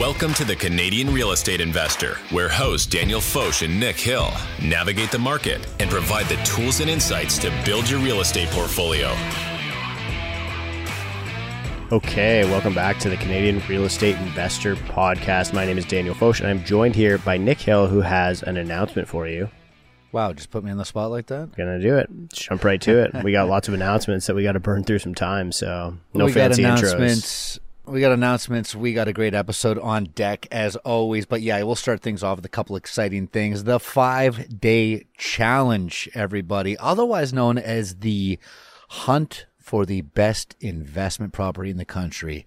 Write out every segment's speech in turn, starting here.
Welcome to the Canadian Real Estate Investor, where hosts Daniel Foch and Nick Hill navigate the market and provide the tools and insights to build your real estate portfolio. Okay, welcome back to the Canadian Real Estate Investor Podcast. My name is Daniel Foch, and I'm joined here by Nick Hill, who has an announcement for you. Wow, just put me on the spot like that. Gonna do it. Jump right to it. We got lots of announcements that we got to burn through some time, so no we fancy got intros. We got announcements. We got a great episode on deck as always. But yeah, we'll start things off with a couple exciting things. The five day challenge, everybody, otherwise known as the hunt for the best investment property in the country,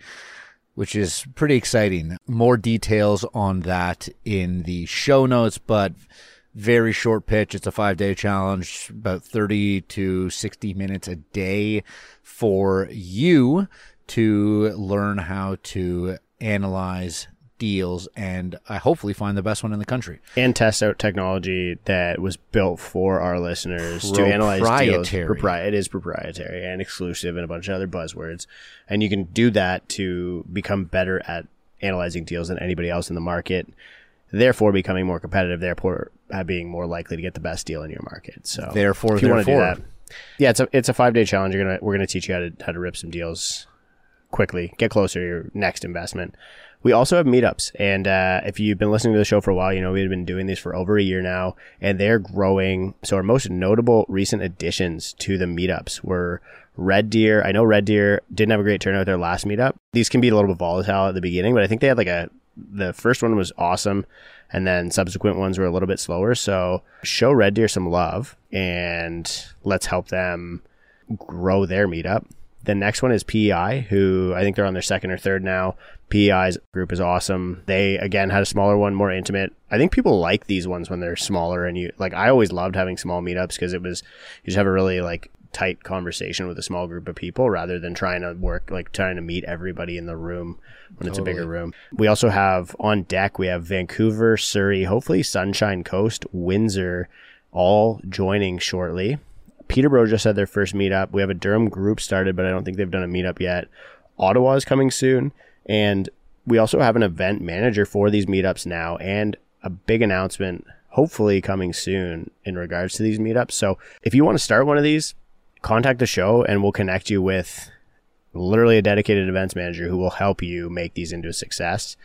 which is pretty exciting. More details on that in the show notes, but very short pitch. It's a five day challenge, about 30 to 60 minutes a day for you to learn how to analyze deals and I hopefully find the best one in the country. and test out technology that was built for our listeners to analyze deals. Proprietary. Propri- it is proprietary and exclusive and a bunch of other buzzwords. And you can do that to become better at analyzing deals than anybody else in the market, therefore becoming more competitive, therefore uh, being more likely to get the best deal in your market. So Therefore, if you want to do that, yeah, it's a it's a five day challenge. You're gonna we're gonna teach you how to how to rip some deals quickly, get closer to your next investment. We also have meetups, and uh, if you've been listening to the show for a while, you know we've been doing these for over a year now, and they're growing. So our most notable recent additions to the meetups were Red Deer. I know Red Deer didn't have a great turnout at their last meetup. These can be a little bit volatile at the beginning, but I think they had like a the first one was awesome, and then subsequent ones were a little bit slower. So show Red Deer some love, and let's help them grow their meetup. The next one is PEI, who I think they're on their second or third now. PEI's group is awesome. They again had a smaller one, more intimate. I think people like these ones when they're smaller and you like I always loved having small meetups because it was you just have a really like tight conversation with a small group of people rather than trying to work like trying to meet everybody in the room when it's a bigger room. We also have on deck we have Vancouver, Surrey, hopefully Sunshine Coast, Windsor all joining shortly. Peterborough just had their first meetup. We have a Durham group started, but I don't think they've done a meetup yet. Ottawa is coming soon. And we also have an event manager for these meetups now and a big announcement hopefully coming soon in regards to these meetups. So if you want to start one of these, contact the show and we'll connect you with literally a dedicated events manager who will help you make these into a success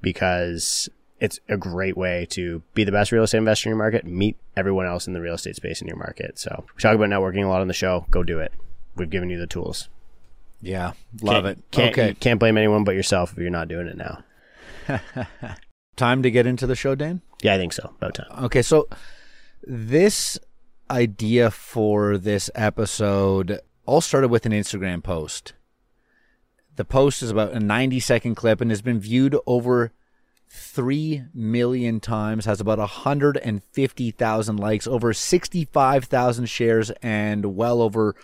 because it's a great way to be the best real estate investor in your market, meet everyone else in the real estate space in your market. So we talk about networking a lot on the show. Go do it. We've given you the tools. Yeah, love Can't- it. Can't, okay, you can't blame anyone but yourself if you're not doing it now. time to get into the show, Dan. Yeah, I think so. About time. Okay, so this idea for this episode all started with an Instagram post. The post is about a 90 second clip and has been viewed over 3 million times, has about 150,000 likes, over 65,000 shares, and well over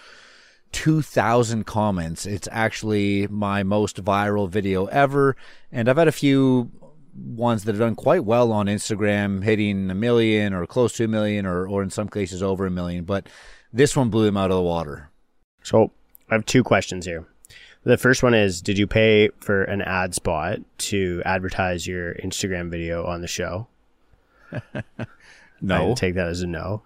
2,000 comments. It's actually my most viral video ever. And I've had a few ones that have done quite well on Instagram, hitting a million or close to a million, or, or in some cases over a million. But this one blew them out of the water. So I have two questions here. The first one is Did you pay for an ad spot to advertise your Instagram video on the show? No. Take that as a no.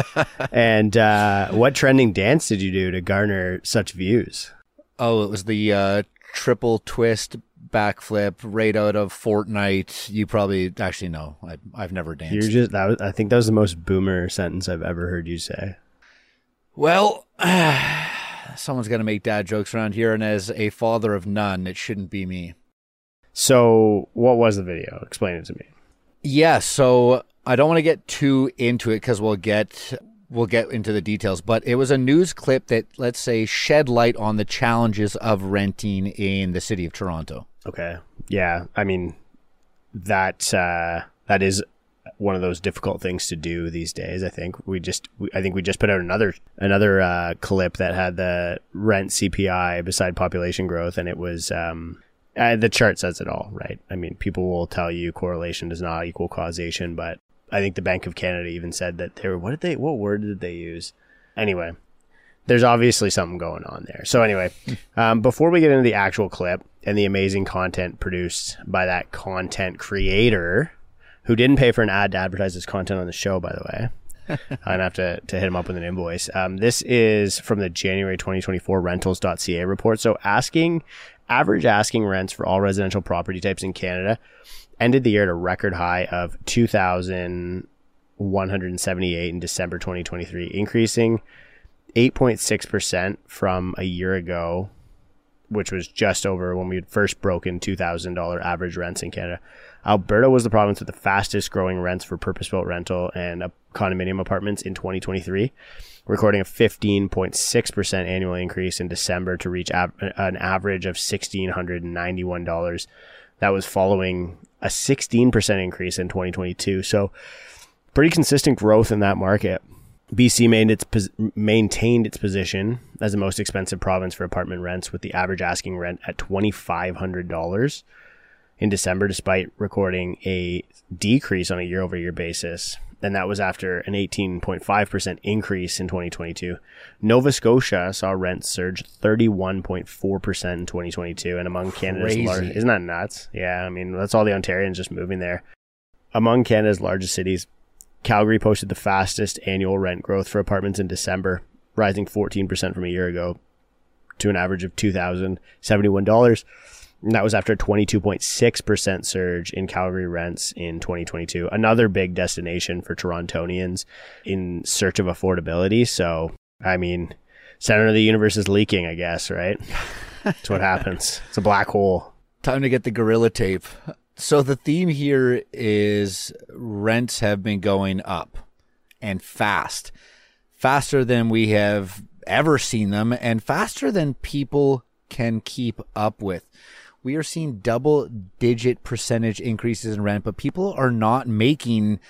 and uh, what trending dance did you do to garner such views? Oh, it was the uh, triple twist backflip right out of Fortnite. You probably actually know. I, I've never danced. You're just that. Was, I think that was the most boomer sentence I've ever heard you say. Well, someone's got to make dad jokes around here, and as a father of none, it shouldn't be me. So, what was the video? Explain it to me. Yeah, so I don't want to get too into it because we'll get we'll get into the details. But it was a news clip that let's say shed light on the challenges of renting in the city of Toronto. Okay. Yeah. I mean, that uh, that is one of those difficult things to do these days. I think we just, we, I think we just put out another another uh, clip that had the rent CPI beside population growth, and it was um, uh, the chart says it all, right? I mean, people will tell you correlation does not equal causation, but I think the Bank of Canada even said that they were. What did they? What word did they use? Anyway, there's obviously something going on there. So anyway, um, before we get into the actual clip, and the amazing content produced by that content creator who didn't pay for an ad to advertise his content on the show, by the way. I'm gonna have to, to hit him up with an invoice. Um, this is from the January 2024 rentals.ca report. So asking average asking rents for all residential property types in Canada ended the year at a record high of 2,178 in December 2023, increasing 8.6% from a year ago, which was just over when we had first broken $2,000 average rents in Canada. Alberta was the province with the fastest growing rents for purpose built rental and uh, condominium apartments in 2023, recording a 15.6% annual increase in December to reach ab- uh, an average of $1,691. That was following a 16% increase in 2022. So, pretty consistent growth in that market. BC maintained its, maintained its position as the most expensive province for apartment rents, with the average asking rent at $2,500 in December, despite recording a decrease on a year over year basis. And that was after an 18.5% increase in 2022. Nova Scotia saw rents surge 31.4% in 2022 and among Canada's largest. Isn't that nuts? Yeah, I mean, that's all the Ontarians just moving there. Among Canada's largest cities, Calgary posted the fastest annual rent growth for apartments in December, rising 14% from a year ago to an average of $2,071. And that was after a 22.6% surge in Calgary rents in 2022. Another big destination for Torontonians in search of affordability. So, I mean, center of the universe is leaking, I guess, right? That's what happens. It's a black hole. Time to get the gorilla tape. So the theme here is rents have been going up and fast. Faster than we have ever seen them and faster than people can keep up with we are seeing double digit percentage increases in rent, but people are not making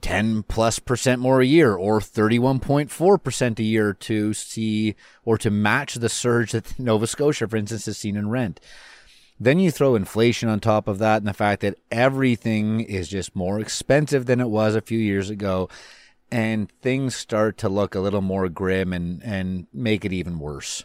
10 plus percent more a year or 31.4% a year to see or to match the surge that Nova Scotia, for instance, has seen in rent. Then you throw inflation on top of that and the fact that everything is just more expensive than it was a few years ago. And things start to look a little more grim and, and make it even worse.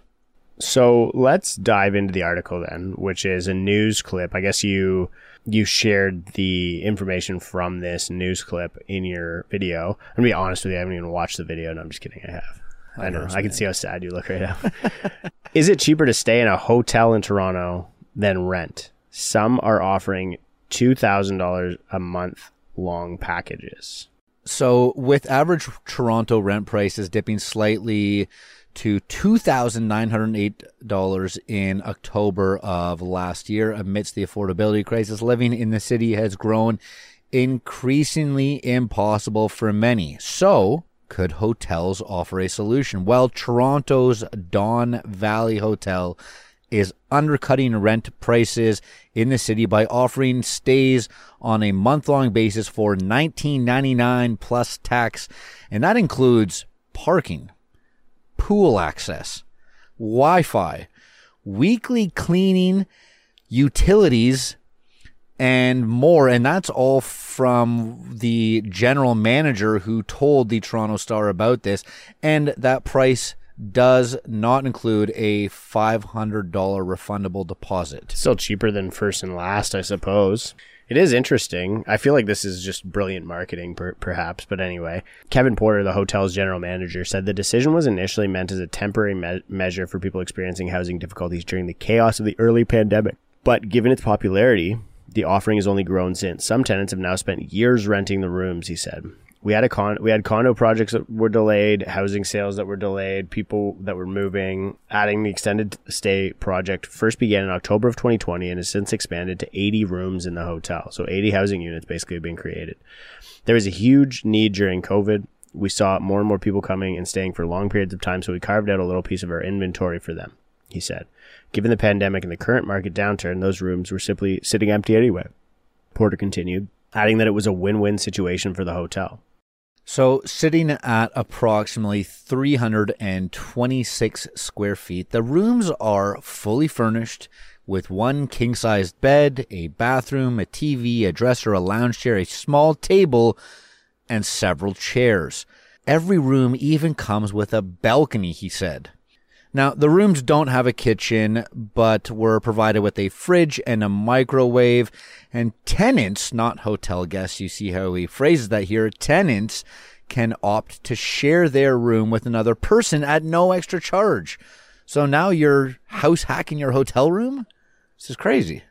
So let's dive into the article then, which is a news clip. I guess you you shared the information from this news clip in your video. I'm gonna be honest with you, I haven't even watched the video. No, I'm just kidding. I have. I, I know. I can see how sad you look right now. is it cheaper to stay in a hotel in Toronto than rent? Some are offering two thousand dollars a month long packages. So, with average Toronto rent prices dipping slightly to $2,908 in October of last year amidst the affordability crisis. Living in the city has grown increasingly impossible for many. So, could hotels offer a solution? Well, Toronto's Don Valley Hotel is undercutting rent prices in the city by offering stays on a month-long basis for $19.99 plus tax, and that includes parking pool access, Wi Fi, weekly cleaning, utilities, and more. And that's all from the general manager who told the Toronto Star about this. And that price does not include a $500 refundable deposit. Still cheaper than first and last, I suppose. It is interesting. I feel like this is just brilliant marketing, per- perhaps. But anyway, Kevin Porter, the hotel's general manager, said the decision was initially meant as a temporary me- measure for people experiencing housing difficulties during the chaos of the early pandemic. But given its popularity, the offering has only grown since. Some tenants have now spent years renting the rooms, he said we had a con we had condo projects that were delayed, housing sales that were delayed, people that were moving. Adding the extended stay project first began in October of 2020 and has since expanded to 80 rooms in the hotel. So 80 housing units basically being created. There was a huge need during COVID. We saw more and more people coming and staying for long periods of time, so we carved out a little piece of our inventory for them, he said. Given the pandemic and the current market downturn, those rooms were simply sitting empty anyway. Porter continued, adding that it was a win win situation for the hotel. So, sitting at approximately 326 square feet, the rooms are fully furnished with one king sized bed, a bathroom, a TV, a dresser, a lounge chair, a small table, and several chairs. Every room even comes with a balcony, he said. Now, the rooms don't have a kitchen, but were provided with a fridge and a microwave. And tenants, not hotel guests, you see how he phrases that here, tenants can opt to share their room with another person at no extra charge. So now you're house hacking your hotel room? This is crazy.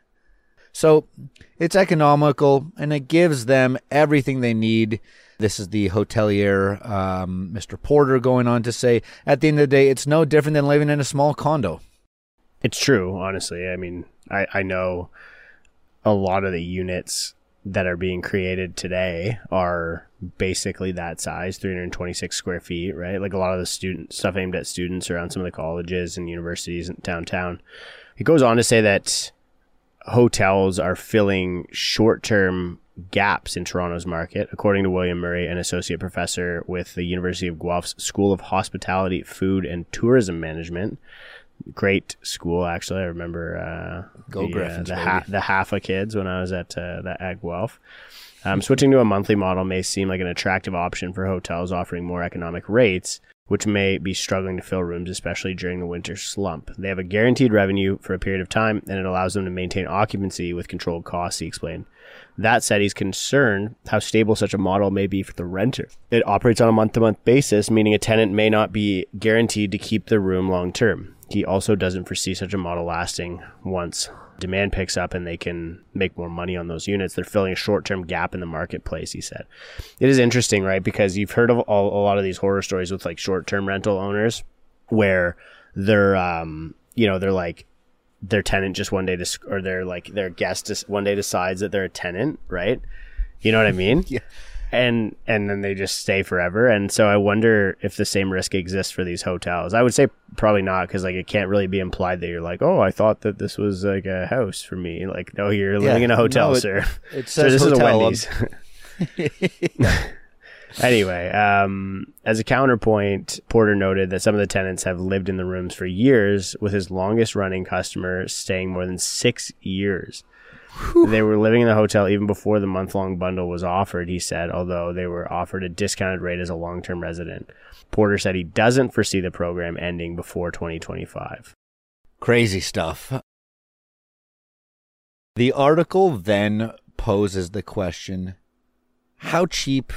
So it's economical and it gives them everything they need. This is the hotelier, um, Mr. Porter, going on to say, at the end of the day, it's no different than living in a small condo. It's true, honestly. I mean, I, I know a lot of the units that are being created today are basically that size 326 square feet right like a lot of the student stuff aimed at students around some of the colleges and universities downtown it goes on to say that hotels are filling short-term gaps in Toronto's market, according to William Murray, an associate professor with the University of Guelph's School of Hospitality, Food, and Tourism Management. Great school, actually. I remember uh, Go the, Gryphons, uh, the, ha- the half of kids when I was at uh, the at Guelph. Um, switching to a monthly model may seem like an attractive option for hotels offering more economic rates, which may be struggling to fill rooms, especially during the winter slump. They have a guaranteed revenue for a period of time, and it allows them to maintain occupancy with controlled costs, he explained. That said, he's concerned how stable such a model may be for the renter. It operates on a month to month basis, meaning a tenant may not be guaranteed to keep the room long term. He also doesn't foresee such a model lasting once demand picks up and they can make more money on those units. They're filling a short term gap in the marketplace, he said. It is interesting, right? Because you've heard of all, a lot of these horror stories with like short term rental owners where they're, um, you know, they're like, their tenant just one day, dis- or their like their guest just one day decides that they're a tenant, right? You know what I mean? Yeah. And and then they just stay forever. And so I wonder if the same risk exists for these hotels. I would say probably not because like it can't really be implied that you're like, oh, I thought that this was like a house for me. Like, no, you're living in a hotel, no, it- sir. It So this is a hotel. Wendy's. anyway, um, as a counterpoint, Porter noted that some of the tenants have lived in the rooms for years, with his longest running customer staying more than six years. They were living in the hotel even before the month long bundle was offered, he said, although they were offered a discounted rate as a long term resident. Porter said he doesn't foresee the program ending before 2025. Crazy stuff. The article then poses the question how cheap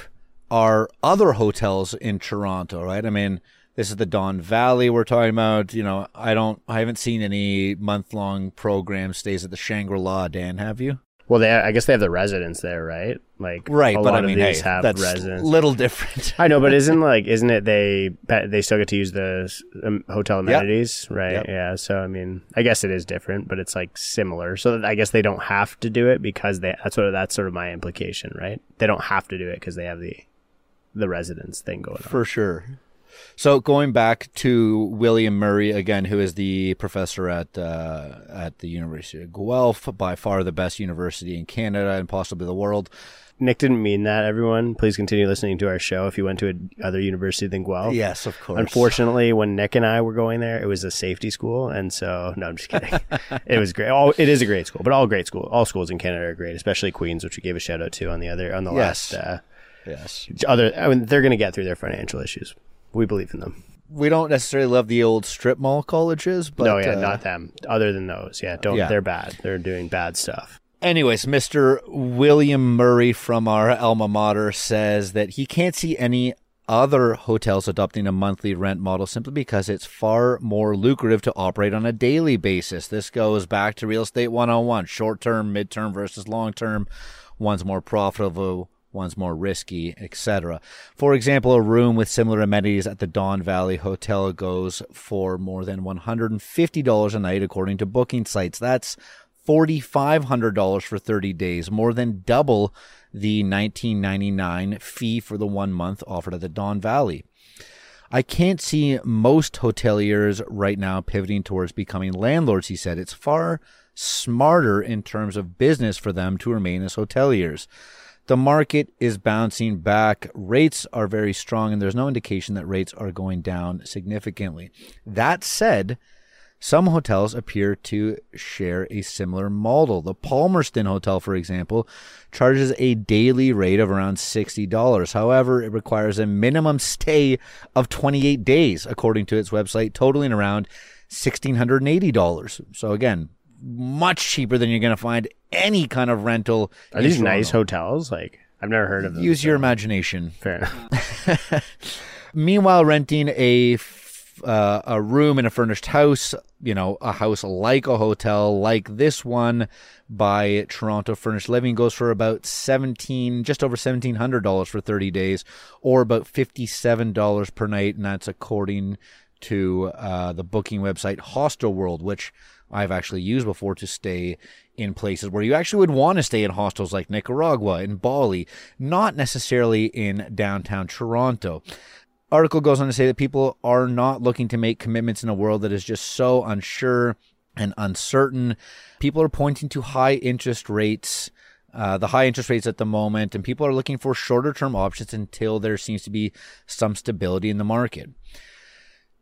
are other hotels in Toronto, right? I mean, this is the Don Valley we're talking about. You know, I don't, I haven't seen any month long program stays at the Shangri La, Dan, have you? Well, they, I guess they have the residence there, right? Like, Right, a but lot I of mean, these hey, have that's residents. little different. I know, but isn't like isn't it they they still get to use the um, hotel Yep. amenities, right? Yep. Yeah. So I mean, I guess it is different, but it's like similar. So I guess they don't have to do it because they. That's what that's sort of my implication, right? They don't have to do it because they have the the residence thing going on. For sure. So going back to William Murray again, who is the professor at uh, at the University of Guelph, by far the best university in Canada and possibly the world. Nick didn't mean that. Everyone, please continue listening to our show. If you went to a other university than Guelph, Yes, of course. Unfortunately, when Nick and I were going there, it was a safety school, and so no, I'm just kidding. it was great. All it is a great school, but all great school. All schools in Canada are great, especially Queens, which we gave a shout out to on the other on the Yes. last. Uh, yes, other, I mean, they're going to get through their financial issues. We believe in them. we don't necessarily love the old strip mall colleges, but no, yeah, uh, not them. Other than those, yeah, don't. Yeah. They're bad. They're doing bad stuff. Anyways, Mr. William Murray from our alma mater says that he can't see any other hotels adopting a monthly rent model simply because it's far more lucrative to operate on a daily basis. This goes back to real estate 101 short term, mid term versus long term. One's more profitable, one's more risky, etc. For example, a room with similar amenities at the Don Valley Hotel goes for more than $150 a night according to booking sites. That's $4,500 for 30 days, more than double the 1999 fee for the one month offered at the Don Valley. I can't see most hoteliers right now pivoting towards becoming landlords, he said. It's far smarter in terms of business for them to remain as hoteliers. The market is bouncing back. Rates are very strong, and there's no indication that rates are going down significantly. That said, Some hotels appear to share a similar model. The Palmerston Hotel, for example, charges a daily rate of around $60. However, it requires a minimum stay of 28 days, according to its website, totaling around $1,680. So, again, much cheaper than you're going to find any kind of rental. Are these nice hotels? Like I've never heard of them. Use your imagination. fair enough. Meanwhile, renting a f- uh, a room in a furnished house, you know, a house like a hotel, like this one by Toronto Furnished Living, goes for about seventeen, just over seventeen hundred dollars for thirty days, or about fifty seven dollars per night, and that's according to uh, the booking website Hostel World, which I've actually used before to stay in places where you actually would want to stay in hostels like Nicaragua and Bali, not necessarily in downtown Toronto. Article goes on to say that people are not looking to make commitments in a world that is just so unsure and uncertain. People are pointing to high interest rates, uh, the high interest rates at the moment, and people are looking for shorter term options until there seems to be some stability in the market.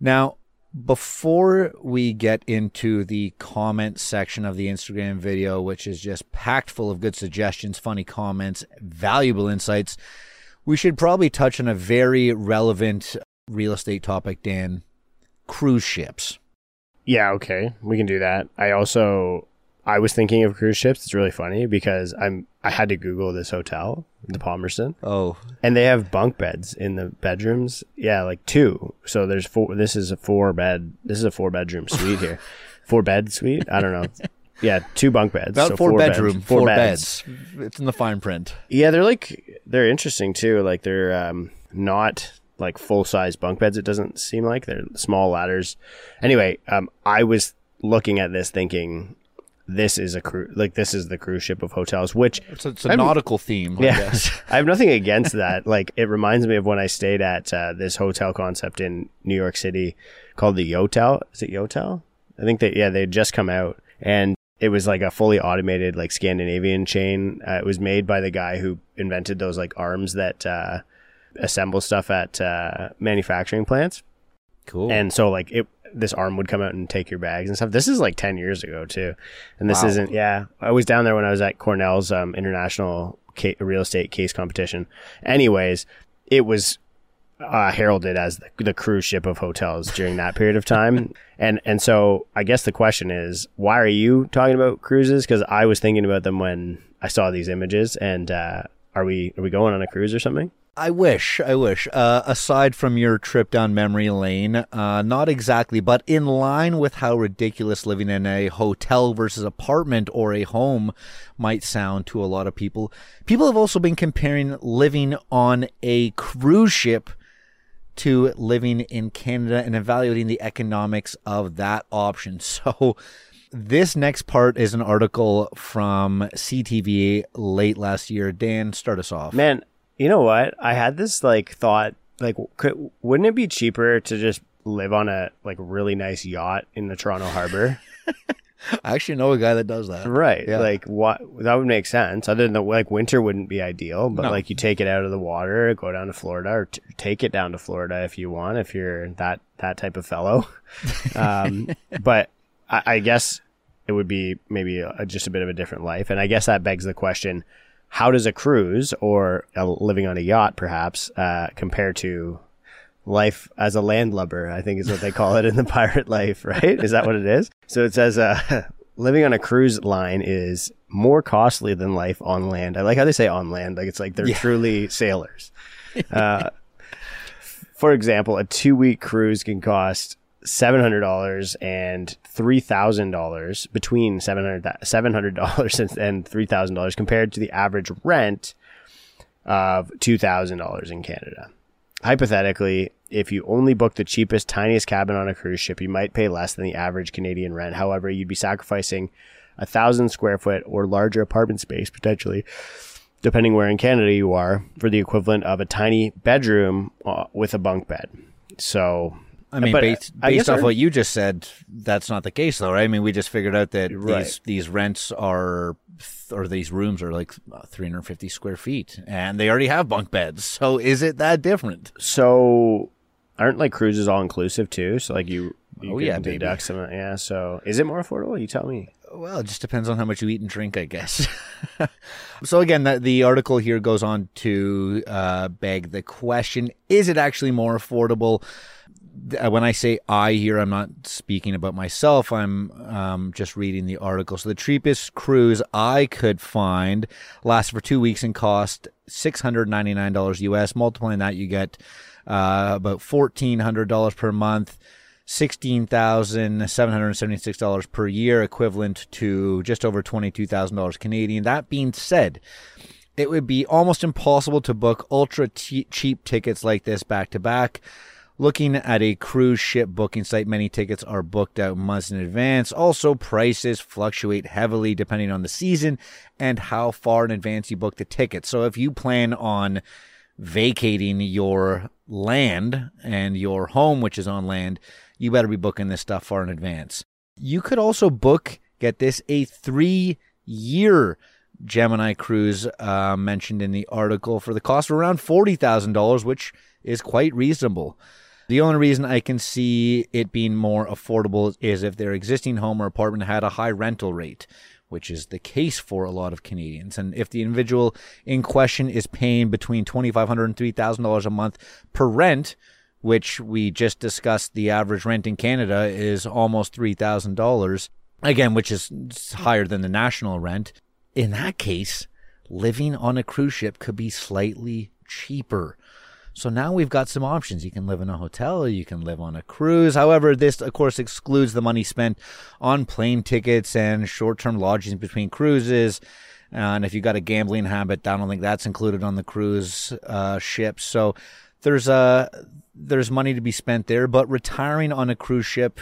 Now, before we get into the comment section of the Instagram video, which is just packed full of good suggestions, funny comments, valuable insights, we should probably touch on a very relevant real estate topic, Dan cruise ships. Yeah, okay, we can do that. I also I was thinking of cruise ships. It's really funny because I'm I had to Google this hotel, the Palmerston, Oh, and they have bunk beds in the bedrooms. Yeah, like two. So there's four. This is a four bed. This is a four bedroom suite here. four bed suite. I don't know. Yeah, two bunk beds. about so four, beds, bedroom, four, beds. It's in the fine print. Yeah, they're like they're interesting too. Like they're um, not like full size bunk beds. It doesn't seem like they're small ladders. Anyway, um, I was looking at this thinking this is a cru- like this is the cruise ship of hotels, which It's a, it's a nautical theme, I yeah, guess. I have nothing against that. Like it reminds me of when I stayed at uh, this hotel concept in New York City called the Yotel. Is it Yotel? I think that yeah, they had just come out and it was like a fully automated like Scandinavian chain. Uh, it was made by the guy who invented those like arms that uh, assemble stuff at uh, manufacturing plants. Cool. And so like it this arm would come out and take your bags and stuff. This is like 10 years ago too. And this Wow. isn't yeah. I was down there when I was at Cornell's um, international ca- real estate case competition. Anyways, it was uh, heralded as the, the cruise ship of hotels during that period of time. and and so I guess the question is, why are you talking about cruises? Because I was thinking about them when I saw these images. And uh, are we are we going on a cruise or something? I wish, I wish. Uh, aside from your trip down memory lane, uh, not exactly, but in line with how ridiculous living in a hotel versus apartment or a home might sound to a lot of people, people have also been comparing living on a cruise ship to living in Canada and evaluating the economics of that option. So, this next part is an article from CTV late last year. Dan, start us off. Man, you know what? I had this like thought, like, could, wouldn't it be cheaper to just live on a like really nice yacht in the Toronto harbor? I actually know a guy that does that. right. Yeah. Like, what? That would make sense. Other than the, like winter wouldn't be ideal, but No. like you take it out of the water, go down to Florida, or t- take it down to Florida if you want, if you're that that type of fellow. um, but I, I guess it would be maybe a, just a bit of a different life, and I guess that begs the question: How does a cruise or a, living on a yacht, perhaps, uh, compare to life as a landlubber? I think is what they call it in the pirate life, right? Is that what it is? So it says, uh, living on a cruise line is more costly than life on land. I like how they say on land, like it's like they're truly sailors. Uh, for example, a two week cruise can cost seven hundred dollars and three thousand dollars between seven hundred seven hundred dollars and, and three thousand dollars compared to the average rent of two thousand dollars in Canada. Hypothetically, if you only book the cheapest, tiniest cabin on a cruise ship, you might pay less than the average Canadian rent. However, you'd be sacrificing a thousand square foot or larger apartment space potentially depending where in Canada you are, for the equivalent of a tiny bedroom uh, with a bunk bed. So, I mean, But, based, I based guess off our- what you just said, that's not the case, though, right? I mean, we just figured out that Right. these these rents are, or these rooms are like 350 square feet, and they already have bunk beds. So is it that different? so aren't like cruises all inclusive too? So like you, you Oh, yeah, baby. deduct some. of- Yeah. So is it more affordable? You tell me. Well, it just depends on how much you eat and drink, I guess. so again, that the article here goes on to uh, beg the question: Is it actually more affordable? Uh, When I say I here, I'm not speaking about myself. I'm um, just reading the article. So the cheapest cruise I could find lasted for two weeks and cost six hundred ninety nine dollars US. Multiplying that, you get uh, about fourteen hundred dollars per month sixteen thousand seven hundred seventy six dollars per year, equivalent to just over twenty two thousand dollars Canadian. That being said, it would be almost impossible to book ultra che- cheap tickets like this back to back. Looking at a cruise ship booking site, many tickets are booked out months in advance. Also, prices fluctuate heavily depending on the season and how far in advance you book the ticket. So, if you plan on vacating your land and your home, which is on land, you better be booking this stuff far in advance. You could also book, get this, a three year Gemini cruise uh, mentioned in the article for the cost of around $40,000, which is quite reasonable. The only reason I can see it being more affordable is if their existing home or apartment had a high rental rate, which is the case for a lot of Canadians. And if the individual in question is paying between $2,500 and $3,000 a month per rent, which we just discussed, the average rent in Canada is almost $3,000, again, which is higher than the national rent. In that case, living on a cruise ship could be slightly cheaper. So now we've got some options. You can live in a hotel, you can live on a cruise. However, this, of course, excludes the money spent on plane tickets and short term lodgings between cruises. And if you've got a gambling habit, I don't think that's included on the cruise uh, ship. So there's a there's money to be spent there, but retiring on a cruise ship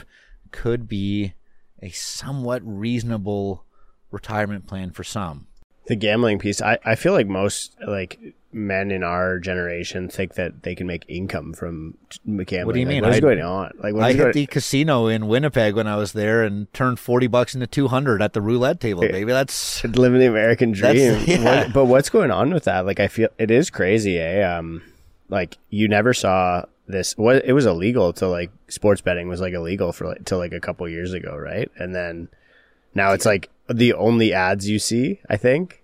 could be a somewhat reasonable retirement plan for some. The gambling piece, I, I feel like most like men in our generation think that they can make income from gambling. What do you Like, mean? What is I- going on? Like I hit the casino in Winnipeg when I was there and turned forty bucks into two hundred at the roulette table, baby. That's living the American dream. Yeah. What- but what's going on with that? Like I feel it is crazy, eh? Um like you never saw this what it was illegal to like sports betting was like illegal for like till like a couple years ago, right? And then now it's like the only ads you see, I think.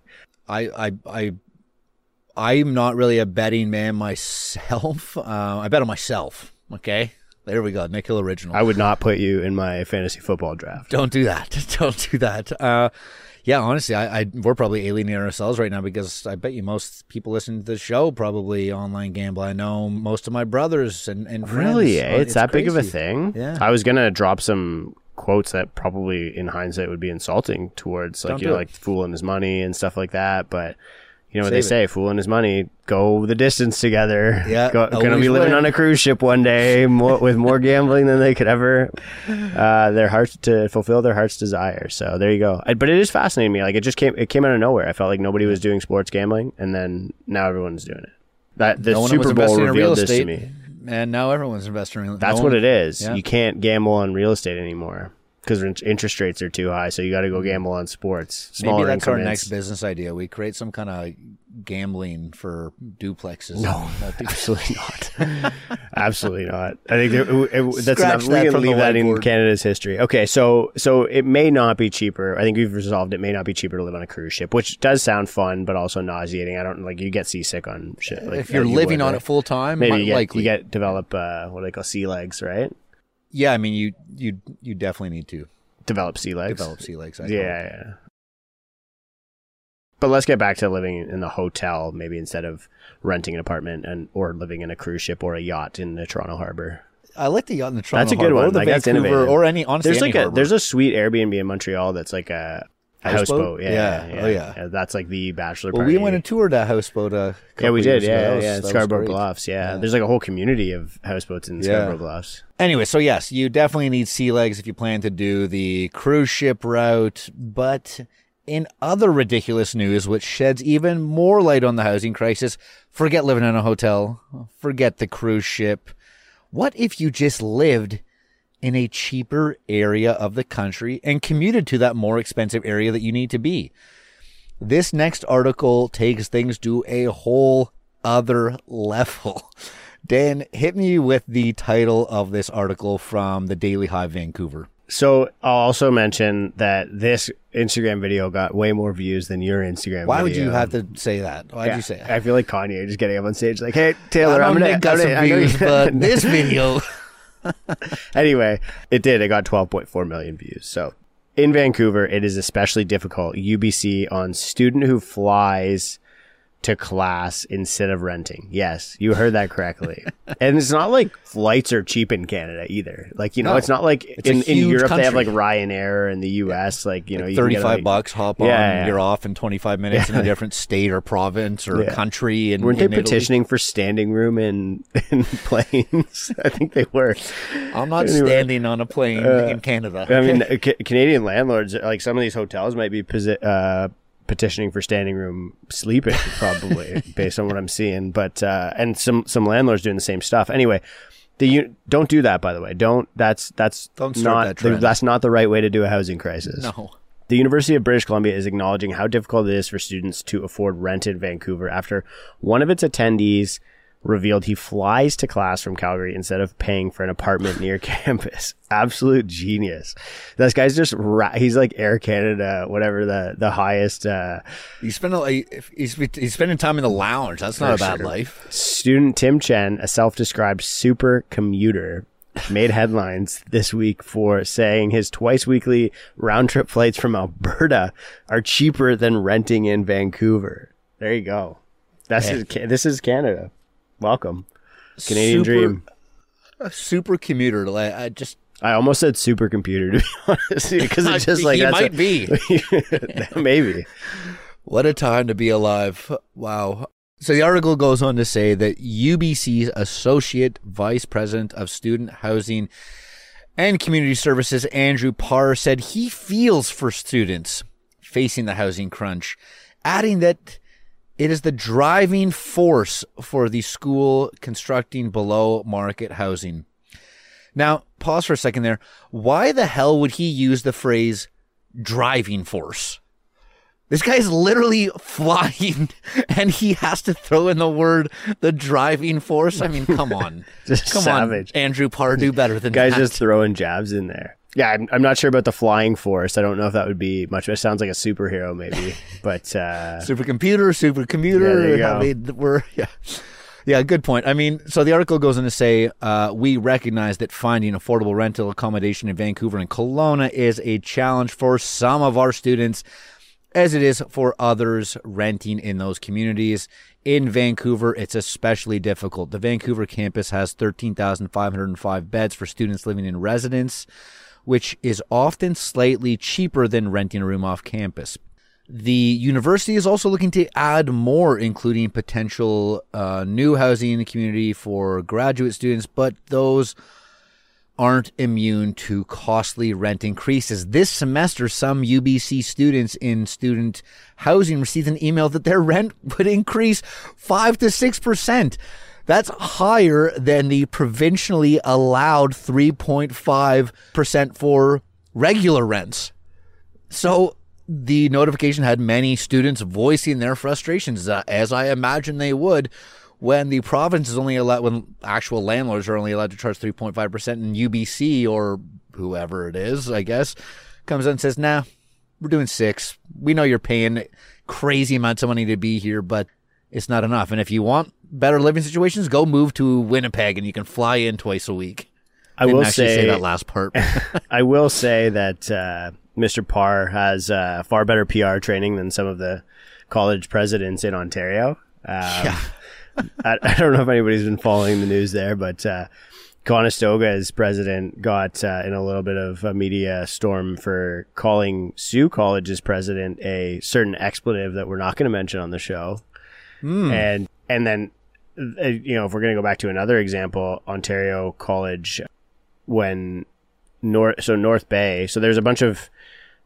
I I I I'm not really a betting man myself. Uh, I bet on myself. Okay, there we go. Nick Hill original. I would not put you in my fantasy football draft. Don't do that. Don't do that. Uh, yeah, honestly, I, I we're probably alienating ourselves right now because I bet you most people listening to the show probably online gamble. I know most of my brothers and, and friends. Really? Eh? Uh, It's, that big of a thing? Yeah. I was gonna drop some quotes that probably in hindsight would be insulting towards like Don't you know it. like fooling his money and stuff like that. But you know what Save they say, fooling his money, go the distance together. Yeah, go, gonna be living win. on a cruise ship one day more, with more gambling than they could ever uh, their hearts to fulfill their heart's desire. So there you go. I, but it is fascinating to me. Like it just came it came out of nowhere. I felt like nobody was doing sports gambling, and then now everyone's doing it. That the No Super Bowl investing in real revealed this to me. and now everyone's investing. in real- estate. That's no what one- it is. Yeah. You can't gamble on real estate anymore because interest rates are too high. So you got to go gamble on sports. Smaller Maybe that's our next business idea. We create some kind of gambling for duplexes. No, absolutely not. absolutely not. I think there, it, it- that's enough. that we can leave that in. Canada's history. Okay, so so it may not be cheaper. I think we've resolved it may not be cheaper to live on a cruise ship, which does sound fun, but also nauseating. I don't like you get seasick on shit. Like, if you're you living would, on right? it full time, maybe you get, likely. you get develop uh, what do they call sea legs, right? Yeah, I mean, you you you definitely need to Develop sea legs. develop sea legs. I yeah, yeah. But let's get back to living in the hotel, maybe instead of renting an apartment and or living in a cruise ship or a yacht in the Toronto harbor. I like the yacht in the Toronto That's a good Harbor, one. or the Like, Vancouver, or any honestly. There's like any a there's a sweet Airbnb in Montreal that's like a Houseboat? houseboat. Yeah, Yeah. yeah, Oh, yeah. That's like the bachelor Well, party. we went and toured a houseboat. A yeah, we did. Yeah, yeah, yeah. Scarborough. Bluffs. Yeah. There's like a whole community of houseboats in Yeah. Scarborough Bluffs. Anyway, so yes, you definitely need sea legs if you plan to do the cruise ship route. But in other ridiculous news, which sheds even more light on the housing crisis, forget living in a hotel, forget the cruise ship. What if you just lived in a cheaper area of the country and commuted to that more expensive area that you need to be? This next article takes things to a whole other level. Dan, hit me with the title of this article from the Daily Hive Vancouver. So I'll also mention that this Instagram video got way more views than your Instagram. Video. Why would you have to say that? Why'd Yeah, you say that? I feel like Kanye just getting up on stage like, "Hey Taylor, I'm gonna." got I'm some gonna- I'm gonna- views, but this video. anyway, it did. It got 12.4 million views. So in Vancouver, it is especially difficult. UBC on student who flies to class instead of renting. Yes, you heard that correctly. and it's not like flights are cheap in Canada either. Like, you know, No. it's not like It's in, in Europe they have like. Ryanair in the US. Like, you know, you 35 like- bucks, hop Yeah, on, yeah. you're off in 25 minutes in a different state or province or Yeah. country. And Weren't they petitioning for standing room in, in planes? I think they were. I'm not Anyway. standing on a plane in Canada. I mean, ca- Canadian landlords, like some of these hotels, might be posi- uh, petitioning for standing room sleeping, probably based on what I'm seeing. But uh, and some some landlords doing the same stuff. Anyway, the u- don't do that. By the way, don't. That's that's Don't start not that that's not the right way to do a housing crisis. no. The University of British Columbia is acknowledging how difficult it is for students to afford rent in Vancouver after one of its attendees revealed he flies to class from Calgary instead of paying for an apartment near campus. Absolute genius. This guy's just ra- he's like Air Canada, whatever the the highest uh, He's spending, like, he's, he's spending time in the lounge. That's not a bad sure. life. student Tim Chen, a self-described super commuter, made headlines this week for saying his twice weekly round trip flights from Alberta are cheaper than renting in Vancouver. There you go. That's is, Ca- this is Canada. Welcome. Canadian Super- dream. A super commuter. Like, I just, I almost said supercomputer to be honest because it's just like he that's might a- be. maybe. What a time to be alive. Wow. So the article goes on to say that UBC's Associate Vice President of Student Housing and Community Services, Andrew Parr, said he feels for students facing the housing crunch, adding that it is the driving force for the school constructing below market housing. Now, pause for a second there. Why the hell would he use the phrase driving force? This guy is literally flying and he has to throw in the word the driving force. I mean, come on. Just come savage. on, Andrew Parr, do better than Guys that. just throwing jabs in there. Yeah, I'm, I'm not sure about the flying force. I don't know if that would be much. It sounds like a superhero, maybe. but uh, supercomputer, supercomputer. Yeah, there you go. I mean, we're yeah. Yeah, good point. I mean, so the article goes on to say uh, we recognize that finding affordable rental accommodation in Vancouver and Kelowna is a challenge for some of our students, as it is for others renting in those communities. In Vancouver, it's especially difficult. The Vancouver campus has 13,505 beds for students living in residence, which is often slightly cheaper than renting a room off campus. The university is also looking to add more, including potential uh, new housing in the community for graduate students, but those aren't immune to costly rent increases. This semester, some UBC students in student housing received an email that their rent would increase 5 to 6%. That's higher than the provincially allowed 3.5% for regular rents. So the notification had many students voicing their frustrations, uh, as I imagine they would when the province is only allowed, when actual landlords are only allowed to charge 3.5%, and UBC or whoever it is, I guess, comes in and says, nah, we're doing six. We know you're paying crazy amounts of money to be here, but it's not enough. And if you want better living situations, go move to Winnipeg and you can fly in twice a week. I Didn't will say, say that last part. I will say that uh, Mr. Parr has uh, far better PR training than some of the college presidents in Ontario. Um, Yeah. I, I don't know if anybody's been following the news there, but uh, Conestoga, as president, got uh, in a little bit of a media storm for calling Sault College's president a certain expletive that we're not going to mention on the show. And and then, you know, if we're going to go back to another example, Ontario College, when North, so North Bay, so there's a bunch of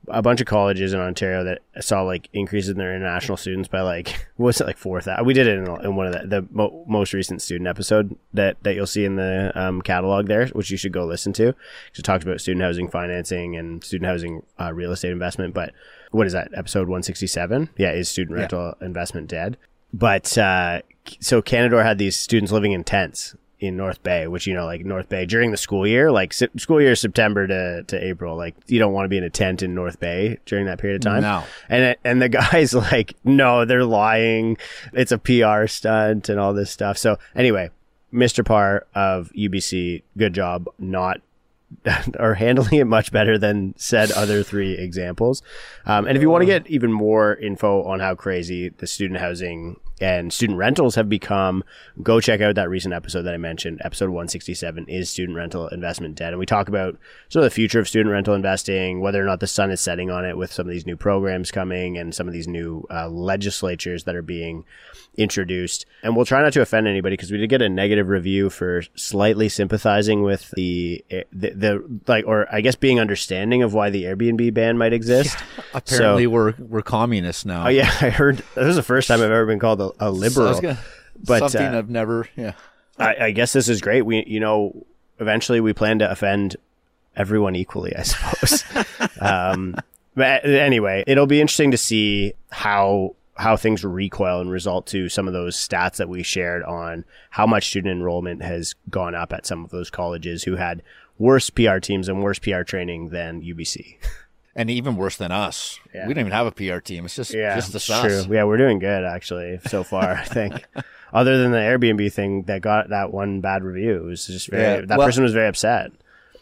a bunch of colleges in Ontario that saw like increases in their international students by like what was it like four thousand? We did it in, in one of the, the mo- most recent student episode that that you'll see in the um, catalog there, which you should go listen to. It talks about student housing financing and student housing uh, real estate investment. But what is that episode one sixty seven? Yeah, is student Yeah. rental investment dead? But uh, so Canadore had these students living in tents in North Bay, which you know, like North Bay during the school year, like se- school year September to, to April. Like you don't want to be in a tent in North Bay during that period of time. No. And it- and the guy's like, no, they're lying. It's a PR stunt and all this stuff. So anyway, Mr. Parr of UBC, good job not are handling it much better than said other three examples. Um, and if you want to get even more info on how crazy the student housing and student rentals have become, go check out that recent episode that I mentioned. Episode 167 is student rental investment debt. And we talk about sort of the future of student rental investing, whether or not the sun is setting on it with some of these new programs coming and some of these new uh, legislatures that are being introduced. And we'll try not to offend anybody because we did get a negative review for slightly sympathizing with the, the, the like, or I guess being understanding of why the Airbnb ban might exist. Apparently, So- we're we're communists now. Oh yeah, I heard this is the first time I've ever been called a, a liberal. was gonna- but, something uh, I've never. Yeah. I, I guess this is great. We, you know, eventually we plan to offend everyone equally, I suppose. um, but anyway, it'll be interesting to see how how things recoil and result to some of those stats that we shared on how much student enrollment has gone up at some of those colleges who had worse PR teams and worse PR training than UBC. And even worse than us. Yeah. We don't even have a PR team. It's just Yeah, just the us. true. Yeah, we're doing good actually so far. I think, other than the Airbnb thing that got that one bad review, it was just very. Yeah, that well- person was very upset.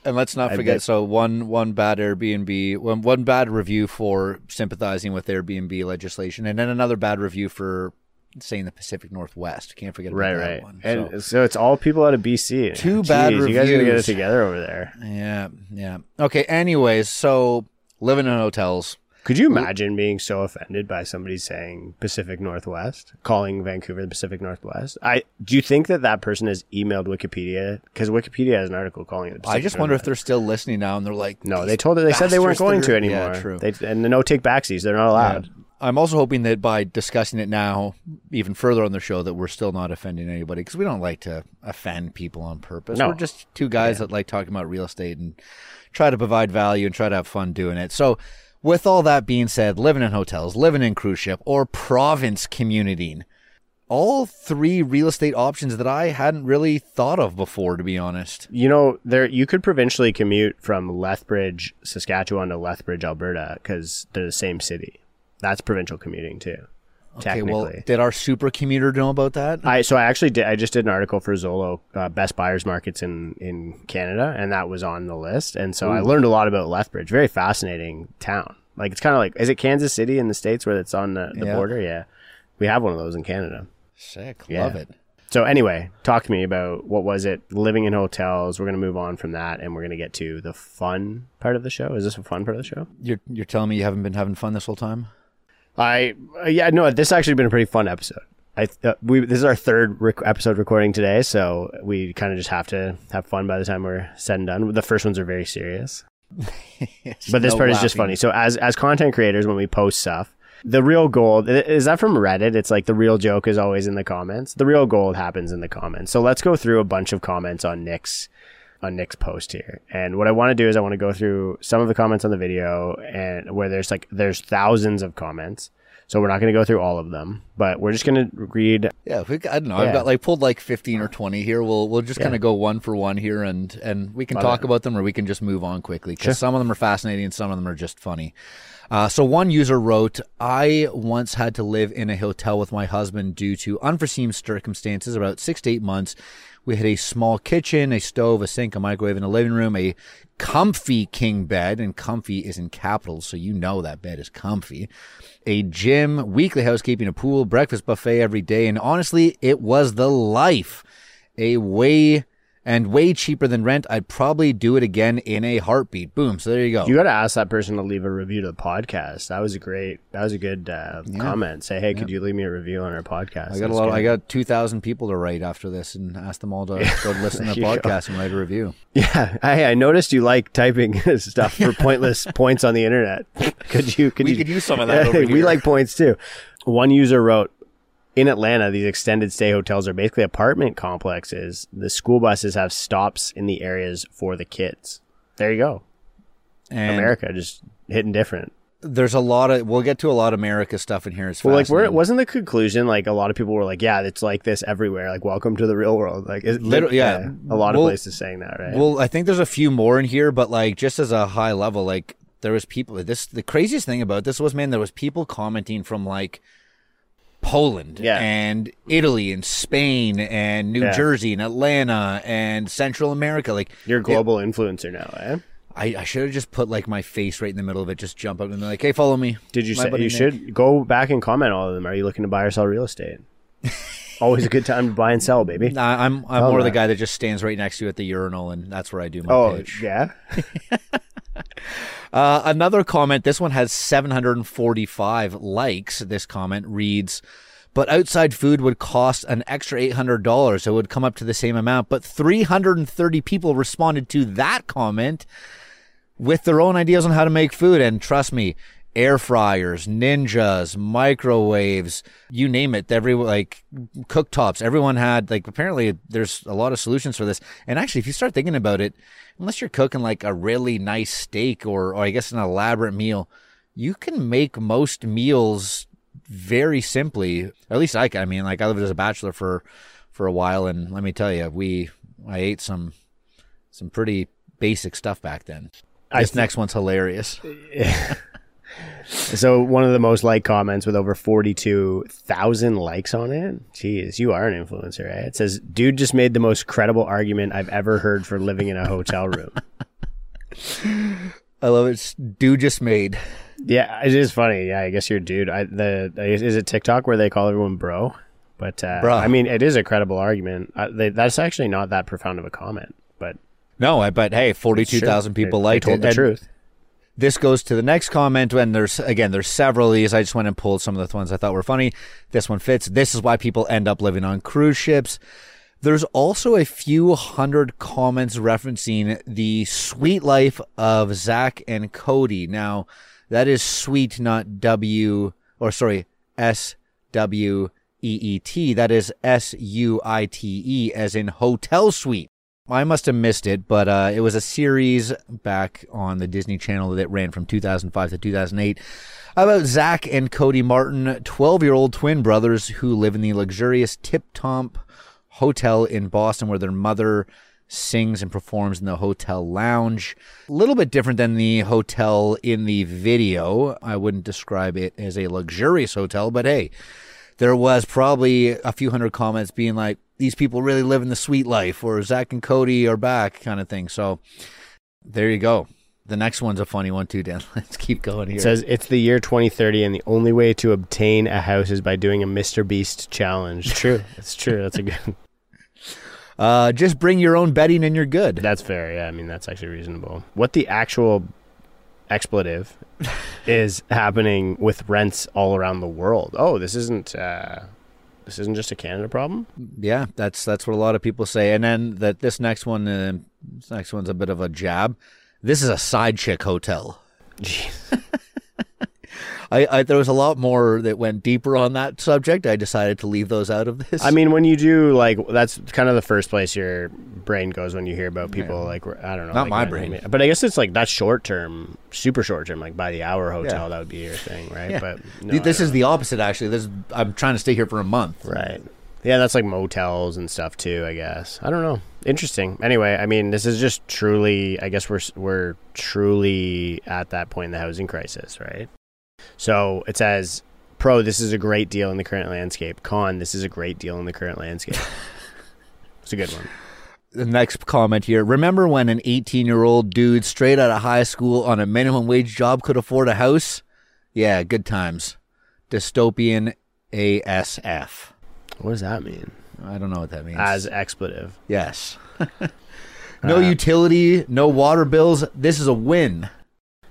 And let's not forget. bet- So one one bad Airbnb, one one bad review for sympathizing with Airbnb legislation, and then another bad review for saying the Pacific Northwest. Can't forget about Right, that right. one. And So- so. it's all people out of BC. Two bad reviews. You guys gotta get it together over there. yeah, yeah. Okay. Anyways, so living in hotels. Could you imagine being so offended by somebody saying Pacific Northwest, calling Vancouver the Pacific Northwest? I do you think that that person has emailed Wikipedia because Wikipedia has an article calling it. The I just wonder if they're still listening now, and they're like, No, they told it. They said they weren't going to anymore. Yeah, true. They, and the no take backsies. They're not allowed. I'm also hoping that by discussing it now, even further on the show, that we're still not offending anybody because we don't like to offend people on purpose. No. We're just two guys that like talking about real estate and try to provide value and try to have fun doing it. So, with all that being said, living in hotels, living in cruise ship, or province commuting, all three real estate options that I hadn't really thought of before, to be honest. You know, there you could provincially commute from Lethbridge, Saskatchewan to Lethbridge, Alberta, because they're the same city. That's provincial commuting too. Okay, well, did our super commuter know about that? I so I actually did. I just did an article for Zolo, uh, best buyers markets in in Canada, and that was on the list. And so I learned a lot about Lethbridge. Very fascinating town. Like it's kind of like is it Kansas City in the states where it's on the, the Yeah. border? Yeah, we have one of those in Canada. Sick, Yeah. love it. So anyway, talk to me about what was it living in hotels. We're gonna move on from that, and we're gonna get to the fun part of the show. Is this a fun part of the show? You're you're telling me you haven't been having fun this whole time? I uh, yeah no, this has actually been a pretty fun episode. I uh, we this is our third rec- episode recording today, so we kind of just have to have fun by the time we're said and done. The first ones are very serious, but this No part is just funny. So as as content creators, when we post stuff, the real gold is that from Reddit. It's like the real joke is always in the comments. The real gold happens in the comments. So let's go through a bunch of comments on Nick's on Nick's post here. And what I want to do is I want to go through some of the comments on the video and where there's like there's thousands of comments. So we're not going to go through all of them, but we're just going to read Yeah, we, I don't know. Yeah. I've got like pulled like fifteen or twenty here. We'll we'll just Yeah. kind of go one for one here, and and we can Love talk it. about them, or we can just move on quickly because some of them are fascinating and some of them are just funny. Uh, so one user wrote, "I once had to live in a hotel with my husband due to unforeseen circumstances. About six to eight months, we had a small kitchen, a stove, a sink, a microwave in a living room, a comfy king bed, and comfy is in capitals, so you know that bed is comfy. A gym, weekly housekeeping, a pool, breakfast buffet every day, and honestly, it was the life. A way and way cheaper than rent. I'd probably do it again in a heartbeat. Boom. So there you go. You got to ask that person to leave a review to the podcast. That was a great. That was a good uh, comment. Say, hey, could you leave me a review on our podcast? I got a lot. good. I got two thousand people to write after this, and ask them all to go listen to the There go. podcast and write a review. Yeah, I, I noticed you like typing stuff for pointless points on the internet. Could you? Could We you, could use some of that over we here. like points too. One user wrote, "In Atlanta, these extended stay hotels are basically apartment complexes. The school buses have stops in the areas for the kids. There you go. And America just hitting different. there's a lot of we'll get to a lot of America stuff in here. It's Well, like, where wasn't the conclusion like a lot of people were like, yeah, it's like this everywhere. Like, welcome to the real world. Like, it, Literally, yeah. a lot Well- of places saying that, right? Well, I think there's a few more in here, but like just as a high level, like there was people. This the craziest thing about this was, man, there was people commenting from like Poland Yeah. and Italy and Spain and New Yeah. Jersey and Atlanta and Central America. Like You're a global influencer now, eh? I, I should have just put like my face right in the middle of it, just jump up and be like, "Hey, follow me." Did you My say you Nick. should go back and comment all of them? Are you looking to buy or sell real estate? Always a good time to buy and sell, baby. Nah, I'm I'm more the guy that just stands right next to you at the urinal, and that's where I do my Oh, pitch. yeah. Uh, another comment. This one has 745 likes. This comment reads, "But outside food would cost an extra $800. It would come up to the same amount." But 330 people responded to that comment with their own ideas on how to make food. And trust me, air fryers, ninjas, microwaves, you name it. Every like cooktops, everyone had like apparently there's a lot of solutions for this. And actually, if you start thinking about it, unless you're cooking like a really nice steak or, or I guess an elaborate meal, you can make most meals very simply. At least I can. I mean, like I lived as a bachelor for for a while, and let me tell you, we I ate some some pretty basic stuff back then. This th- next one's hilarious. So one of the most liked comments with over forty-two thousand likes on it. Jeez, you are an influencer, eh? It says, "Dude just made the most credible argument I've ever heard for living in a hotel room." I love it. It's Dude just made. yeah, it is funny. Yeah, I guess you're a dude. I, the is it TikTok where they call everyone bro? But uh, Bruh. I mean, it is a credible argument. Uh, they, that's actually not that profound of a comment, but No, I but hey, forty-two thousand people They- liked they told it. the And truth. This goes to the next comment. When there's again, there's several of these. I just went and pulled some of the ones I thought were funny. This one fits. This is why people end up living on cruise ships. There's also a few hundred comments referencing the sweet life of Zack and Cody. Now, that is sweet, not W or sorry, S W E E T. That is S U I T E, as in hotel suite. I must have missed it, but uh, it was a series back on the Disney Channel that ran from 2005 to 2008 about Zack and Cody Martin, 12 year old twin brothers who live in the luxurious Tipton Hotel in Boston, where their mother sings and performs in the hotel lounge. A little bit different than the hotel in the video. I wouldn't describe it as a luxurious hotel, but hey, there was probably a few hundred comments being like, these people really live in the sweet life, or Zack and Cody are back, kind of thing. So there you go. The next one's a funny one too, Dan. Let's keep going here. It says it's the year 2030, and the only way to obtain a house is by doing a Mr. Beast challenge. True, it's true. That's a good. uh, just bring your own bedding and you're good. That's fair. Yeah, I mean that's actually reasonable. What the actual expletive is happening with rents all around the world? Oh, this isn't. Uh, this isn't just a Canada problem. Yeah, that's that's what a lot of people say. And then that this next one, uh, this next one's a bit of a jab. This is a side chick hotel. Jeez. I, I there was a lot more that went deeper on that subject. I decided to leave those out of this. I mean, when you do like that's kind of the first place your brain goes when you hear about people like I don't know. Not like, my brain. but I guess it's like that's short term, super short term, like by the hour hotel. Yeah. That would be your thing, right? Yeah. But no, this is don't the opposite. Actually, this I'm trying to stay here for a month. right. Yeah, that's like motels and stuff too. I guess I don't know. Interesting. Anyway, I mean, this is just truly. I guess we're we're truly at that point in the housing crisis, right? So it says, "Pro, this is a great deal in the current landscape." Con, this is a great deal in the current landscape. it's a good one. the next comment here. Remember when an 18 year old dude straight out of high school on a minimum wage job could afford a house? Yeah, good times. Dystopian ASF. What does that mean? I don't know what that means. As expletive. yes. no uh, utility, no water bills. This is a win.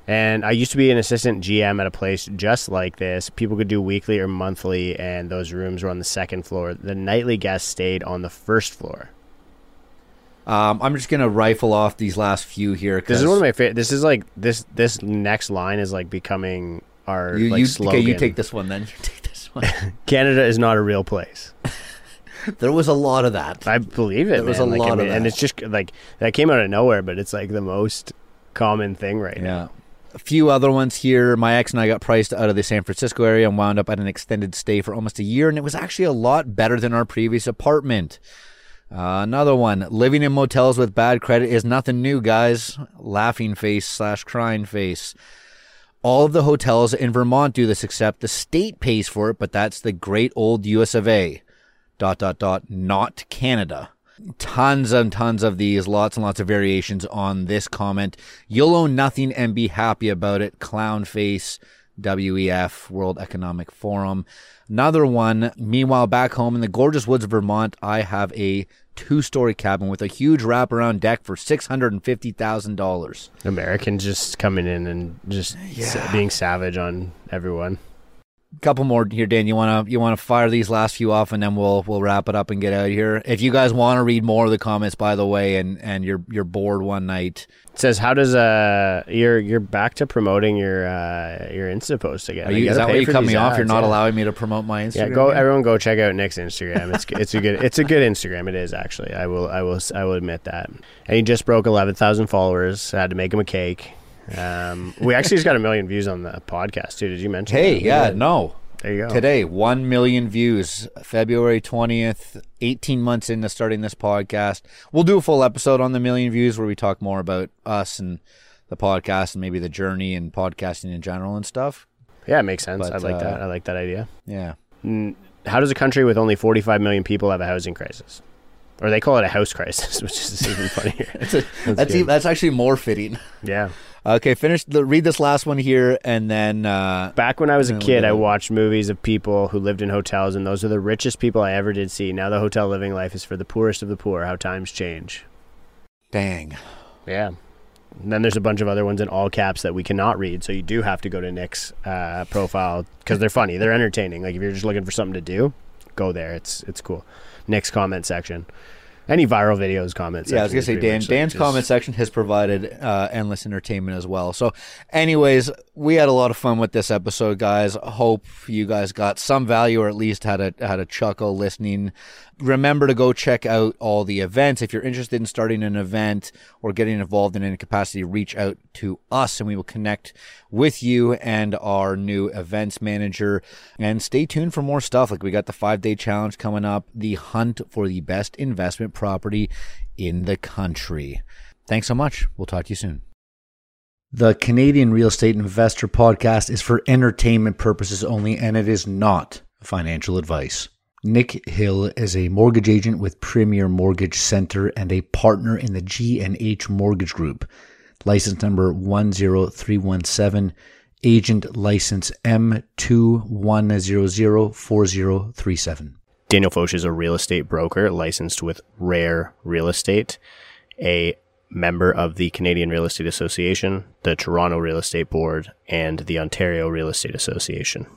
And I used to be an assistant GM at a place just like this. People could do weekly or monthly, and those rooms were on the second floor. The nightly guests stayed on the first floor. Um, I'm just gonna rifle off these last few here. This 'cause is one of my favorite. This is like this. This next line is like becoming our you, like you, slogan. okay, you take this one then. You take this one. Canada is not a real place. there was a lot of that. I believe it. There was a Like, I lot of mean, and it's just like that came out of nowhere, but it's like the most common thing right now. A few other ones here. My ex and I got priced out of the San Francisco area and wound up at an extended stay for almost a year, and it was actually a lot better than our previous apartment. Uh, another one. Living in motels with bad credit is nothing new, guys. Laughing face slash crying face. All of the hotels in Vermont do this, except the state pays for it, but that's the great old US of A. Dot dot dot. Not Canada. Tons and tons of these, lots and lots of variations on this comment. You'll own nothing and be happy about it. Clown face. WEF, World Economic Forum. Another one, meanwhile, back home in the gorgeous woods of Vermont, I have a two story cabin with a huge wraparound deck for $650,000. Americans just coming in and just sa- being savage on everyone. Couple more here, Dan. You wanna you wanna fire these last few off, and then we'll we'll wrap it up and get out of here. If you guys want to read more of the comments, by the way, and and you're you're bored one night, It says, "How does uh you're you're back to promoting your uh your Insta post again? are you, is that why you cut me off? You're not yeah. allowing me to promote my Instagram. Yeah, go here? everyone go check out Nick's Instagram. It's it's a good it's a good Instagram. It is actually. I will I will I will admit that. And he just broke eleven thousand followers. I had to make him a cake. Um, we actually just got a million views on the podcast too. Did you mention? Hey, that? yeah, no. There you go. Today, 1 million views, February 20th, 18 months into starting this podcast. We'll do a full episode on the million views where we talk more about us and the podcast and maybe the journey and podcasting in general and stuff. Yeah, it makes sense. But, I like uh, that. I like that idea. Yeah. Mm, How does a country with only forty five million people have a housing crisis? Or they call it a house crisis, which is even funnier. That's, a, that's, e- that's actually more fitting. yeah. Okay, finish the, read this last one here and then uh, Back when I was a kid, I watched movies of people who lived in hotels, and those are the richest people I ever did see. Now the hotel living life is for the poorest of the poor. How times change. dang. Yeah. And then there's a bunch of other ones in all caps that we cannot read, so you do have to go to Nick's uh, profile because they're funny, they're entertaining. Like if you're just looking for something to do, go there. It's it's cool. Nick's comment section, any viral videos comments. Yeah, I was gonna say Dan. Dan's just- comment section has provided uh, endless entertainment as well. So, anyways, we had a lot of fun with this episode, guys. Hope you guys got some value or at least had a had a chuckle listening. Remember to go check out all the events. If you're interested in starting an event or getting involved in any capacity, reach out to us and we will connect with you and our new events manager. And stay tuned for more stuff. Like we got the five day challenge coming up, the hunt for the best investment property in the country. Thanks so much. We'll talk to you soon. The Canadian Real Estate Investor Podcast is for entertainment purposes only, and it is not financial advice. Nick Hill is a mortgage agent with Premier Mortgage Center and a partner in the G&H Mortgage Group. License number 10317, agent license M21004037. Daniel Foch is a real estate broker licensed with Rare Real Estate, a member of the Canadian Real Estate Association, the Toronto Real Estate Board, and the Ontario Real Estate Association.